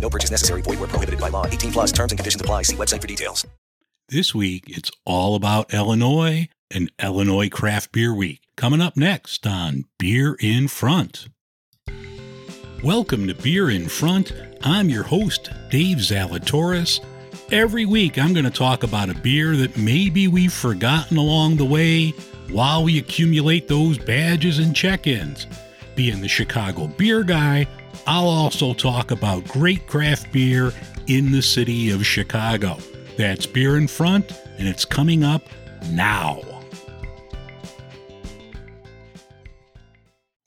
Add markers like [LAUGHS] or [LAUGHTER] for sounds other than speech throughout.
No purchase necessary. Void where prohibited by law. 18 plus terms and conditions apply. See website for details. This week, it's all about Illinois and Illinois Craft Beer Week. Coming up next on Beer in Front. Welcome to Beer in Front. I'm your host, Dave Zalatoris. Every week, I'm going to talk about a beer that maybe we've forgotten along the way while we accumulate those badges and check ins. Being the Chicago beer guy, I'll also talk about great craft beer in the city of Chicago. That's Beer in Front, and it's coming up now.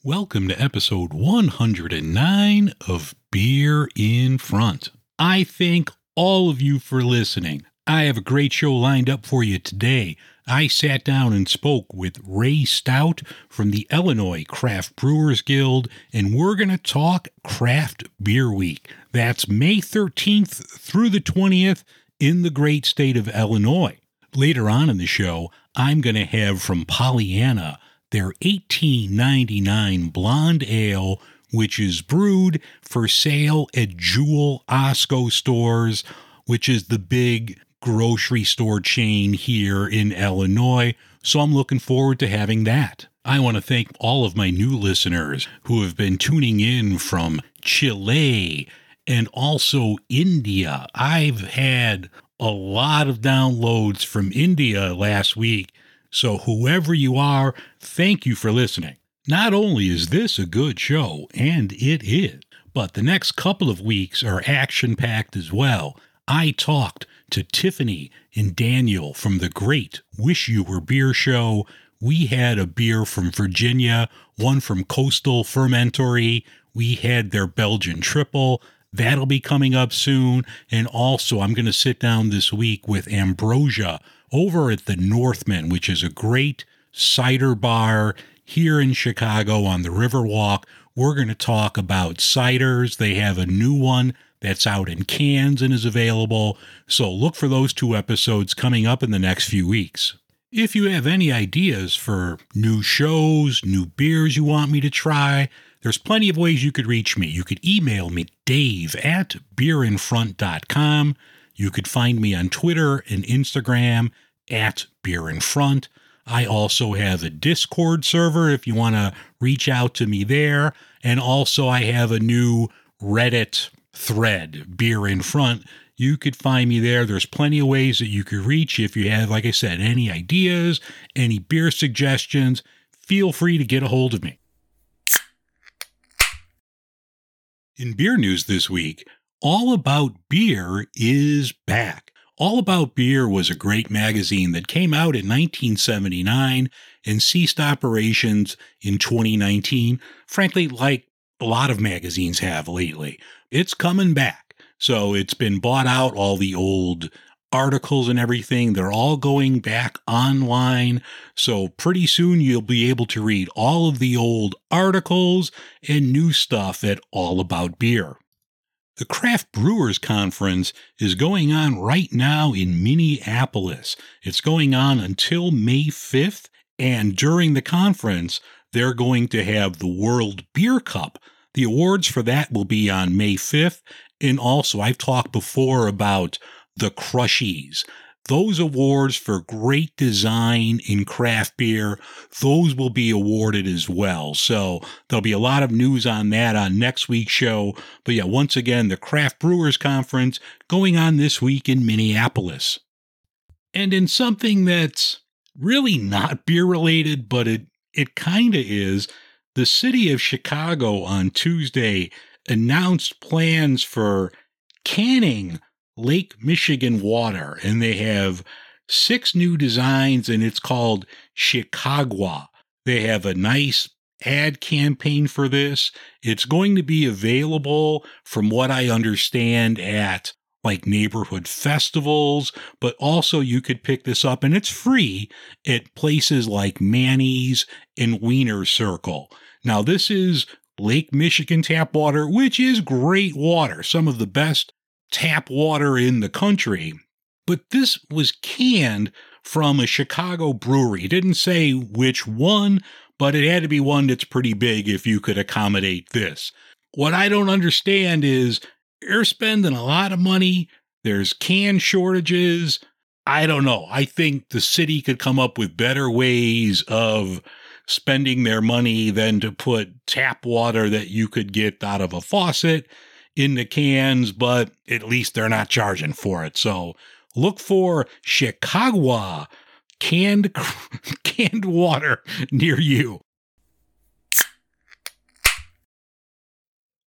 Welcome to episode 109 of Beer in Front. I thank all of you for listening. I have a great show lined up for you today. I sat down and spoke with Ray Stout from the Illinois Craft Brewers Guild, and we're going to talk Craft Beer Week. That's May 13th through the 20th in the great state of Illinois. Later on in the show, I'm going to have from Pollyanna their 1899 blonde ale, which is brewed for sale at Jewel Osco stores, which is the big grocery store chain here in Illinois. So I'm looking forward to having that. I want to thank all of my new listeners who have been tuning in from Chile and also India. I've had a lot of downloads from India last week. So, whoever you are, thank you for listening. Not only is this a good show, and it is, but the next couple of weeks are action packed as well. I talked to Tiffany and Daniel from the great Wish You Were Beer Show. We had a beer from Virginia, one from Coastal Fermentory. We had their Belgian triple. That'll be coming up soon. And also, I'm going to sit down this week with Ambrosia over at the Northman, which is a great cider bar here in Chicago on the Riverwalk. We're going to talk about ciders. They have a new one that's out in cans and is available. So look for those two episodes coming up in the next few weeks. If you have any ideas for new shows, new beers you want me to try, there's plenty of ways you could reach me. You could email me, dave at beerinfront.com. You could find me on Twitter and Instagram at beerinfront. I also have a Discord server if you want to reach out to me there. And also, I have a new Reddit thread, Beer in Front. You could find me there. There's plenty of ways that you could reach if you have, like I said, any ideas, any beer suggestions. Feel free to get a hold of me. In beer news this week, All About Beer is back. All About Beer was a great magazine that came out in 1979 and ceased operations in 2019, frankly, like a lot of magazines have lately. It's coming back. So it's been bought out, all the old articles and everything. They're all going back online. So pretty soon you'll be able to read all of the old articles and new stuff at All About Beer. The Craft Brewers Conference is going on right now in Minneapolis. It's going on until May 5th, and during the conference, they're going to have the World Beer Cup. The awards for that will be on May 5th. And also, I've talked before about the Crushies those awards for great design in craft beer, those will be awarded as well. So there'll be a lot of news on that on next week's show. But yeah, once again, the Craft Brewers Conference going on this week in Minneapolis. And in something that's really not beer related, but it, it kind of is, the city of Chicago on Tuesday announced plans for canning Lake Michigan water, and they have six new designs, and it's called Chicagua. They have a nice ad campaign for this. It's going to be available, from what I understand, at like neighborhood festivals, but also you could pick this up and it's free at places like Manny's and Wiener Circle. Now, this is Lake Michigan tap water, which is great water, some of the best tap water in the country. But this was canned from a Chicago brewery. It didn't say which one, but it had to be one that's pretty big if you could accommodate this. What I don't understand is you're spending a lot of money, there's can shortages. I don't know. I think the city could come up with better ways of spending their money than to put tap water that you could get out of a faucet in the cans, but at least they're not charging for it. So look for Chicagua canned [LAUGHS] canned water near you.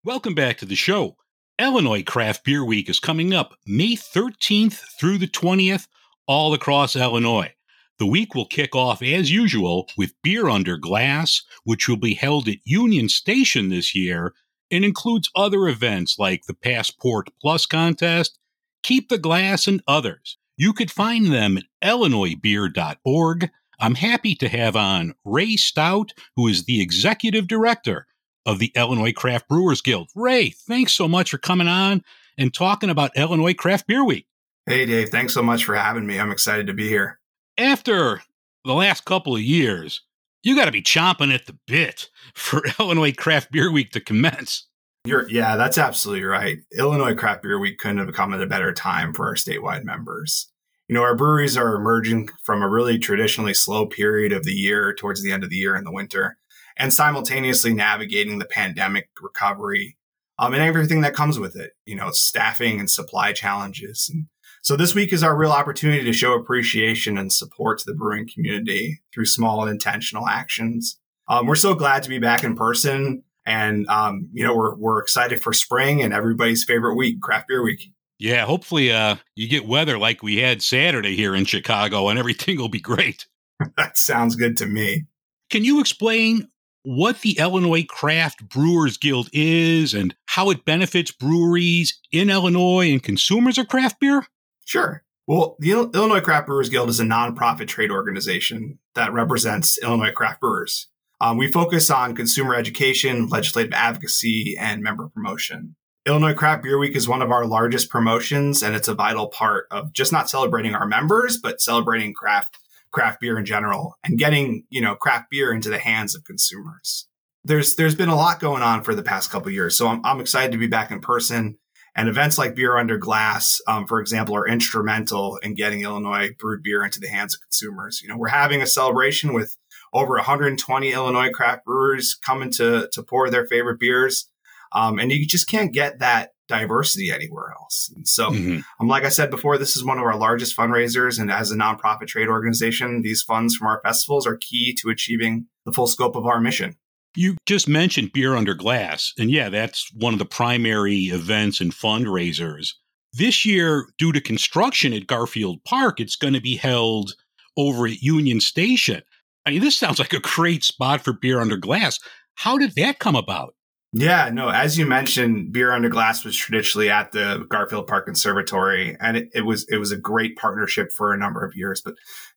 Welcome back to the show. Illinois Craft Beer Week is coming up May 13th through the 20th all across Illinois. The week will kick off as usual with Beer Under Glass, which will be held at Union Station this year and includes other events like the Passport Plus contest, Keep the Glass, and others. You could find them at illinoisbeer.org. I'm happy to have on Ray Stout, who is the executive director of the Illinois Craft Brewers Guild. Ray, thanks so much for coming on and talking about Illinois Craft Beer Week. Hey, Dave, thanks so much for having me. I'm excited to be here. After the last couple of years, you got to be chomping at the bit for [LAUGHS] Illinois Craft Beer Week to commence. You're, yeah, that's absolutely right. Illinois Craft Beer Week couldn't have come at a better time for our statewide members. You know, our breweries are emerging from a really traditionally slow period of the year towards the end of the year in the winter and simultaneously navigating the pandemic recovery um, and everything that comes with it, you know, staffing and supply challenges. And so this week is our real opportunity to show appreciation and support to the brewing community through small and intentional actions. Um, we're so glad to be back in person. And, um, you know, we're, we're excited for spring and everybody's favorite week, craft beer week. Yeah, hopefully uh, you get weather like we had Saturday here in Chicago and everything will be great. [LAUGHS] that sounds good to me. Can you explain what the Illinois Craft Brewers Guild is and how it benefits breweries in Illinois and consumers of craft beer? Sure. Well, the Illinois Craft Brewers Guild is a nonprofit trade organization that represents Illinois craft brewers. Um, we focus on consumer education, legislative advocacy, and member promotion. Illinois Craft Beer Week is one of our largest promotions, and it's a vital part of just not celebrating our members, but celebrating craft craft beer in general and getting you know craft beer into the hands of consumers. There's there's been a lot going on for the past couple years, so I'm, I'm excited to be back in person. And events like Beer Under Glass, um, for example, are instrumental in getting Illinois brewed beer into the hands of consumers. You know, we're having a celebration with over 120 Illinois craft brewers coming to to pour their favorite beers, um, and you just can't get that diversity anywhere else. And so, mm-hmm. um, like I said before, this is one of our largest fundraisers, and as a nonprofit trade organization, these funds from our festivals are key to achieving the full scope of our mission. You just mentioned Beer Under Glass, and yeah, that's one of the primary events and fundraisers. This year, due to construction at Garfield Park, it's going to be held over at Union Station. I mean, this sounds [LAUGHS] like a great spot for Beer Under Glass. How did that come about? Yeah, no, as you mentioned, Beer Under Glass was traditionally at the Garfield Park Conservatory, and it, it was it was a great partnership for a number of years. But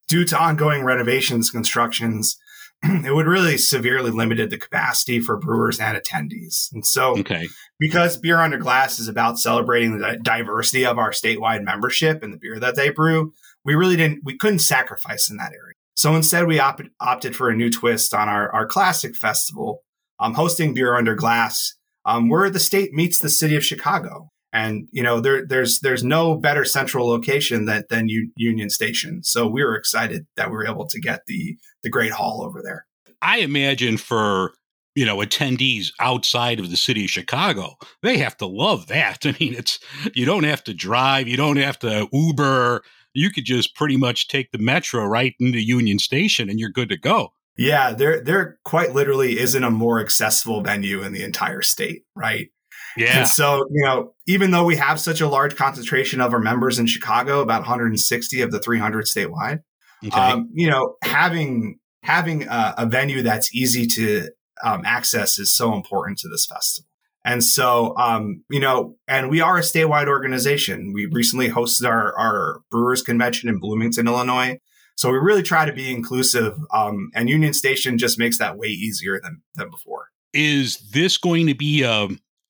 due to ongoing renovations, constructions, it would really severely limited the capacity for brewers and attendees. And so, Okay. because Beer Under Glass is about celebrating the diversity of our statewide membership and the beer that they brew, we really didn't, we couldn't sacrifice in that area. So instead, we op- opted for a new twist on our, our classic festival, um, hosting Beer Under Glass, um, where the state meets the city of Chicago. And you know there, there's there's no better central location than than U- Union Station. So we were excited that we were able to get the the great hall over there. I imagine for you know attendees outside of the city of Chicago, they have to love that. [LAUGHS] I mean, it's you don't have to drive, you don't have to Uber. You could just pretty much take the metro right into Union Station, and you're good to go. Yeah, there there quite literally isn't a more accessible venue in the entire state, right? Yeah. And so, you know, even though we have such a large concentration of our members in Chicago, about 160 of the 300 statewide, Okay. um, you know, having having a, a venue that's easy to um, access is so important to this festival. And so, um, you know, and we are a statewide organization. We recently hosted our, our Brewers Convention in Bloomington, Illinois. So we really try to be inclusive. Um, and Union Station just makes that way easier than, than before. is this going to be a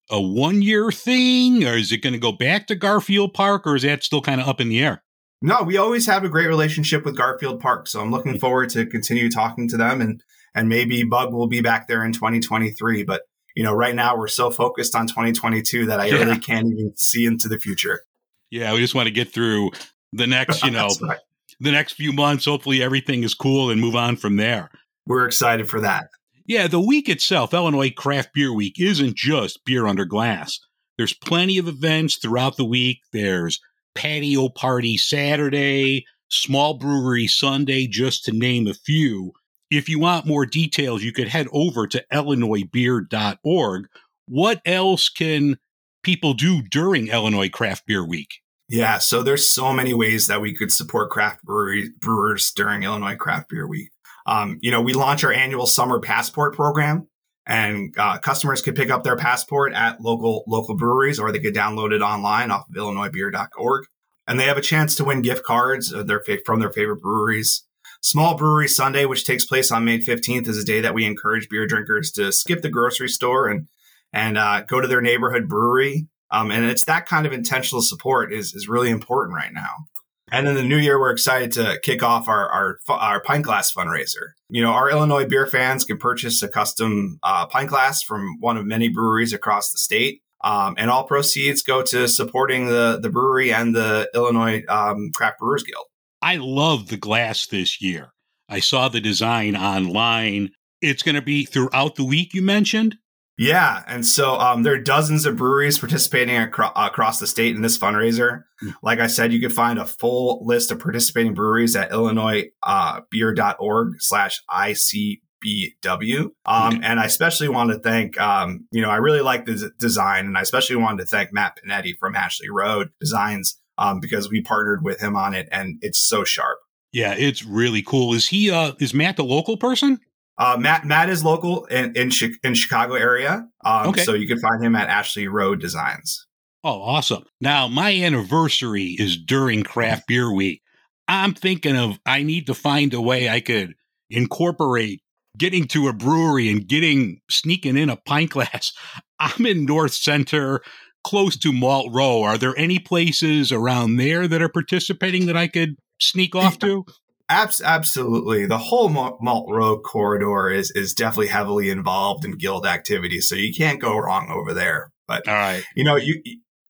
a one year thing, or is it going to go back to Garfield Park, or is that still kind of up in the air? No, we always have a great relationship with Garfield Park. So I'm looking hmm. forward to continue talking to them and, and maybe Bug will be back there in 2023. But, you know, right now we're so focused on 2022 that I Yeah. [LAUGHS] really can't even see into the future. Yeah, we just want to get through the next, you [LAUGHS] know, right. the next few months. Hopefully, everything is cool and move on from there. We're excited for that. Yeah, the week itself, Illinois Craft Beer Week, isn't just beer under glass. There's plenty of events throughout the week. There's patio party Saturday, small brewery Sunday, just to name a few. If you want more details, you could head over to illinoisbeer.org. What else can people do during Illinois Craft Beer Week? Yeah. So there's so many ways that we could support craft brewery, brewers during Illinois Craft Beer Week. Um, you know, we launch our annual summer passport program and uh, customers can pick up their passport at local local breweries or they could download it online off of illinoisbeer.org and they have a chance to win gift cards their from their favorite breweries. Small brewery sunday which takes place on may 15th is a day that we encourage beer drinkers to skip the grocery store and and uh, go to their neighborhood brewery. Um, and it's that kind of intentional support is, is really important right now and in the new year, we're excited to kick off our, our, our pint glass fundraiser. You know, our Illinois beer fans can purchase a custom uh, pint glass from one of many breweries across the state. Um, and all proceeds go to supporting the, the brewery and the Illinois um, Craft Brewers Guild. I love the glass this year. I saw the design online. It's going to be throughout the week, you mentioned? Yeah, and so um, there are dozens of breweries participating acro- across the state in this fundraiser. Like I said, you can find a full list of participating breweries at illinoisbeer.org slash ICBW. Um, And I especially want to thank, um, you know, I really like the d- design, and I especially wanted to thank Matt Panetti from Ashley Road Designs um, because we partnered with him on it, and it's so sharp. Yeah, it's really cool. Is he uh is Matt the local person? Uh, Matt Matt is local in in, Chi- in Chicago area, um, Okay. so you can find him at Ashley Road Designs. Oh, awesome. Now, my anniversary is during craft beer week. I'm thinking of I need to find a way I could incorporate getting to a brewery and getting sneaking in a pint glass. [LAUGHS] I'm in North Center, close to Malt Row. Are there any places around there that are participating that I could sneak off [LAUGHS] to? Abs- absolutely. The whole Malt Row corridor is is definitely heavily involved in guild activities, so you can't go wrong over there. But All right. you know, you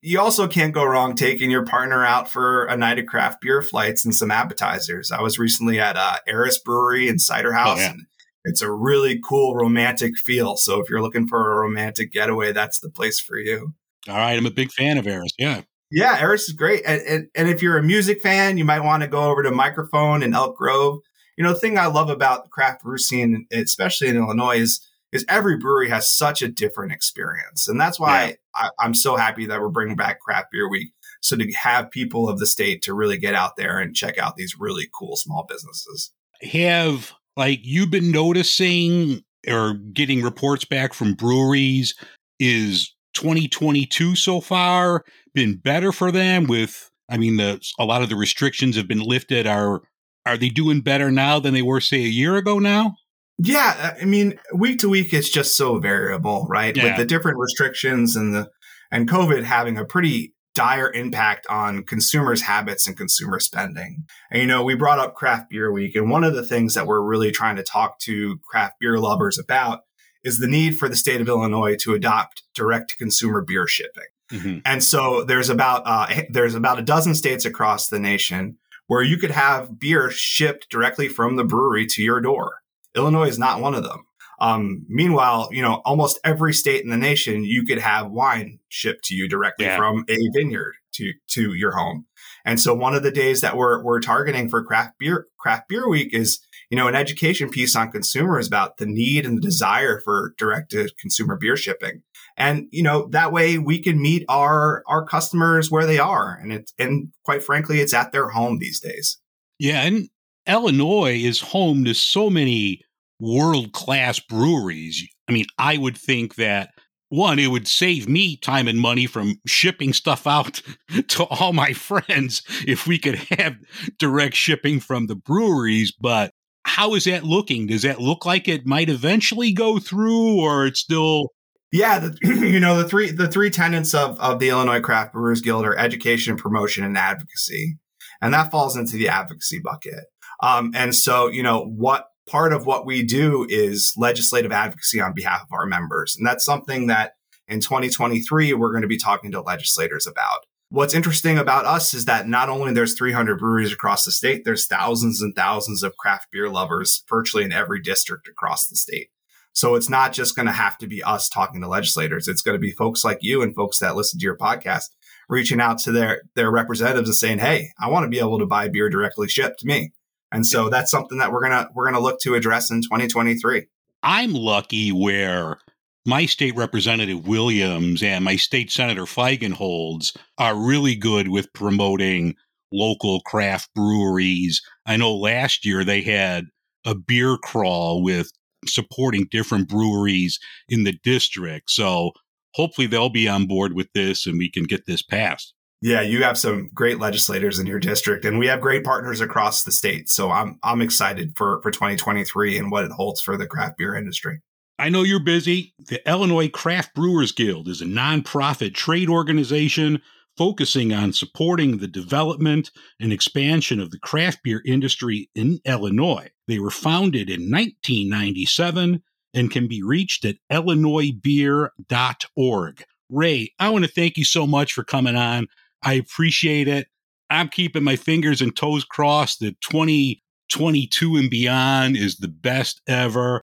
you also can't go wrong taking your partner out for a night of craft beer flights and some appetizers. I was recently at uh, Eris Brewery and Cider House, yeah. and it's a really cool romantic feel. So if you're looking for a romantic getaway, that's the place for you. All right. I'm a big fan of Eris. Yeah. Yeah, Eris is great. And, and, and if you're a music fan, you might want to go over to Mikerphone in Elk Grove. You know, the thing I love about the craft brew scene, especially in Illinois, is, is every brewery has such a different experience. And that's why I, I'm so happy that we're bringing back Craft Beer Week. So to have people of the state to really get out there and check out these really cool small businesses. have like you've been noticing or getting reports back from breweries is 2022 so far been better for them with i mean the a lot of the restrictions have been lifted are are they doing better now than they were say a year ago now Yeah, uh, I mean, week to week, it's just so variable, right? Yeah. With the different restrictions and the and COVID having a pretty dire impact on consumers' habits and consumer spending. And you know, we brought up craft beer week, and one of the things that we're really trying to talk to craft beer lovers about is the need for the state of Illinois to adopt direct to consumer beer shipping. Mhm. And so there's about uh, there's about a dozen states across the nation where you could have beer shipped directly from the brewery to your door. Illinois is not one of them. Um, meanwhile, you know, almost every state in the nation, you could have wine shipped to you directly Yeah. from a vineyard to to your home. And so one of the days that we're we're targeting for craft beer craft beer week is you know an education piece on consumers about the need and the desire for direct to consumer beer shipping. And you know that way we can meet our our customers where they are, and it's and quite frankly, it's at their home these days. Yeah, and Illinois is home to so many world class breweries. I mean, I would think that one, it would save me time and money from shipping stuff out [LAUGHS] to all my [LAUGHS] friends if we could have direct shipping from the breweries. But how is that looking? Does that look like it might eventually go through, or it's still Yeah, the, [CLEARS THROAT] you know the three the three tenets of of the Illinois Craft Brewers Guild are education, promotion, and advocacy, and that falls into the advocacy bucket. Um, and so you know what part of what we do is legislative advocacy on behalf of our members, and that's something that in 2023 we're going to be talking to legislators about. What's interesting about us is that not only there's 300 breweries across the state, there's thousands and thousands of craft beer lovers virtually in every district across the state. So it's not just going to have to be us talking to legislators. It's going to be folks like you and folks that listen to your podcast reaching out to their their representatives and saying, "Hey, I want to be able to buy beer directly shipped to me." And so that's something that we're going to we're going to look to address in 2023. I'm lucky where my state representative Williams and my state senator Feigenholtz are really good with promoting local craft breweries. I know last year they had a beer crawl with supporting different breweries in the district. So hopefully they'll be on board with this and we can get this passed. Yeah, you have some great legislators in your district and we have great partners across the state. So I'm I'm excited for for 2023 and what it holds for the craft beer industry. I know you're busy. The Illinois Craft Brewers Guild is a nonprofit trade organization focusing on supporting the development and expansion of the craft beer industry in Illinois. They were founded in 1997 and can be reached at illinoisbeer.org. Ray, I want to thank you so much for coming on. I appreciate it. I'm keeping my fingers and toes crossed that 2022 and beyond is the best ever.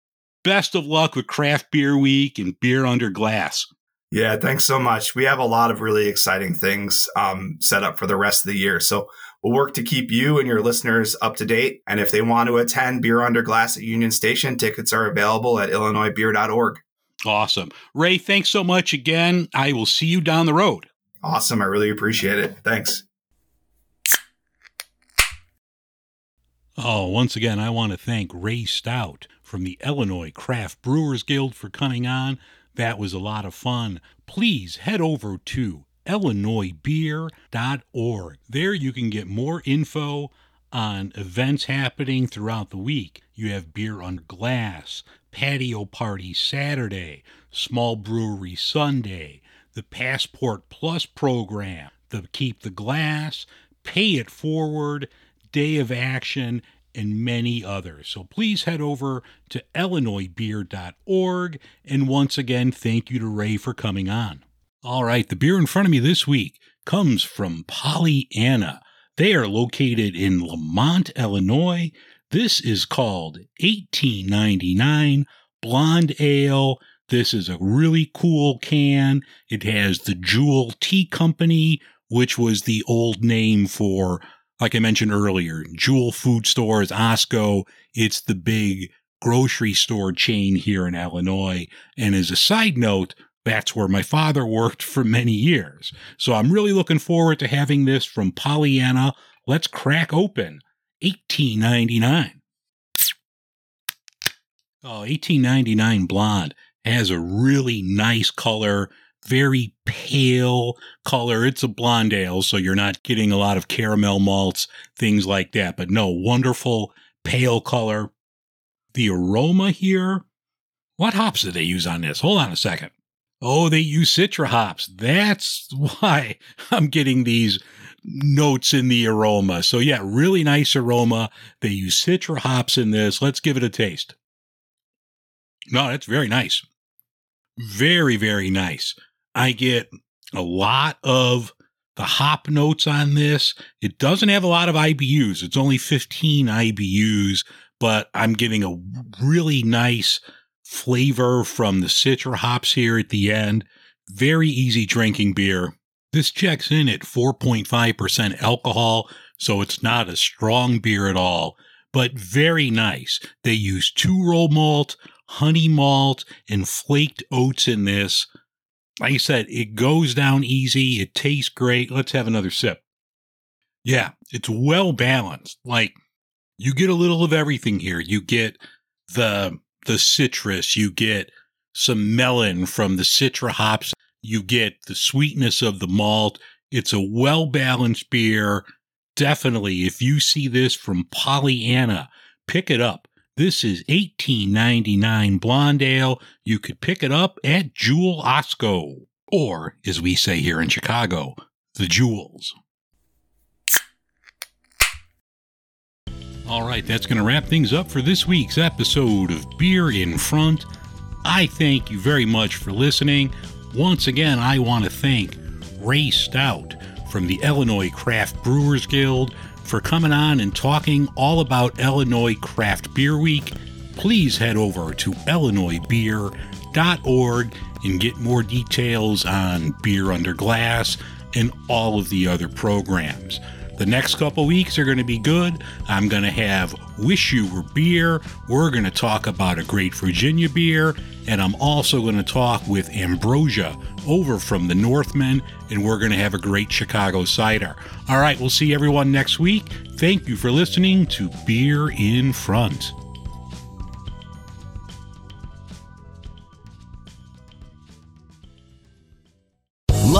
Best of luck with Craft Beer Week and Beer Under Glass. Yeah, thanks so much. We have a lot of really exciting things um, set up for the rest of the year. So we'll work to keep you and your listeners up to date. And if they want to attend Beer Under Glass at Union Station, tickets are available at illinoisbeer.org. Awesome. Ray, thanks so much again. I will see you down the road. Awesome. I really appreciate it. Thanks. Oh, once again, I want to thank Ray Stout from the Illinois Craft Brewers Guild for coming on. That was a lot of fun. Please head over to illinoisbeer.org. There you can get more info on events happening throughout the week. You have Beer Under Glass, Patio Party Saturday, Small Brewery Sunday, the Passport Plus program, the Keep the Glass, Pay It Forward, Day of Action, and many others. So please head over to illinoisbeer.org. And once again, thank you to Ray for coming on. All right, the beer in front of me this week comes from Pollyanna. They are located in Lemont, Illinois. This is called 1899 Blonde Ale. This is a really cool can. It has the Jewel Tea Company, which was the old name for, like I mentioned earlier, Jewel Food Stores, Osco. It's the big grocery store chain here in Illinois. And as a side note, that's where my father worked for many years. So I'm really looking forward to having this from Pollyanna. Let's crack open 1899. Oh, 1899 blonde has a really nice color, very pale color. It's a blonde ale, so you're not getting a lot of caramel malts, things like that. But no, wonderful pale color. the aroma here. What hops did they use on this? Hold on a second. Oh, they use Citra hops. That's [LAUGHS] why I'm getting these notes in the aroma. So yeah, really nice aroma. They use Citra hops in this. Let's give it a taste. No, that's very nice. Very, very nice. I get a lot of the hop notes on this. It doesn't have a lot of IBUs. It's only 15 IBUs, but I'm getting a really nice flavor from the citra hops here at the end. Very easy drinking beer. This checks in at 4.5% alcohol, so it's not a strong beer at all, but very nice. They use two row malt, honey malt, and flaked oats in this. Like I said, it goes down easy. It tastes great. Let's have another sip. Yeah, it's well balanced. Like you get a little of everything here. You get the the citrus, you get some melon from the citra hops, you get the sweetness of the malt. It's a well balanced beer. Definitely, if you see this from Pollyanna, pick it up. This is 1899 Blonde Ale. You could pick it up at Jewel Osco, or as we say here in Chicago, the Jewels. All right, that's going to wrap things up for this week's episode of Beer in Front. I thank you very much for listening. Once again, I want to thank Ray Stout from the Illinois Craft Brewers Guild for coming on and talking all about Illinois Craft Beer Week. Please head over to illinoisbeer.org and get more details on Beer Under Glass and all of the other programs. The next couple weeks are going to be good. I'm going to have Wish You Were Beer. We're going to talk about a great Virginia beer. And I'm also going to talk with Ambrosia over from the Northman. And we're going to have a great Chicago cider. All right, we'll see everyone next week. Thank you for listening to Beer in Front.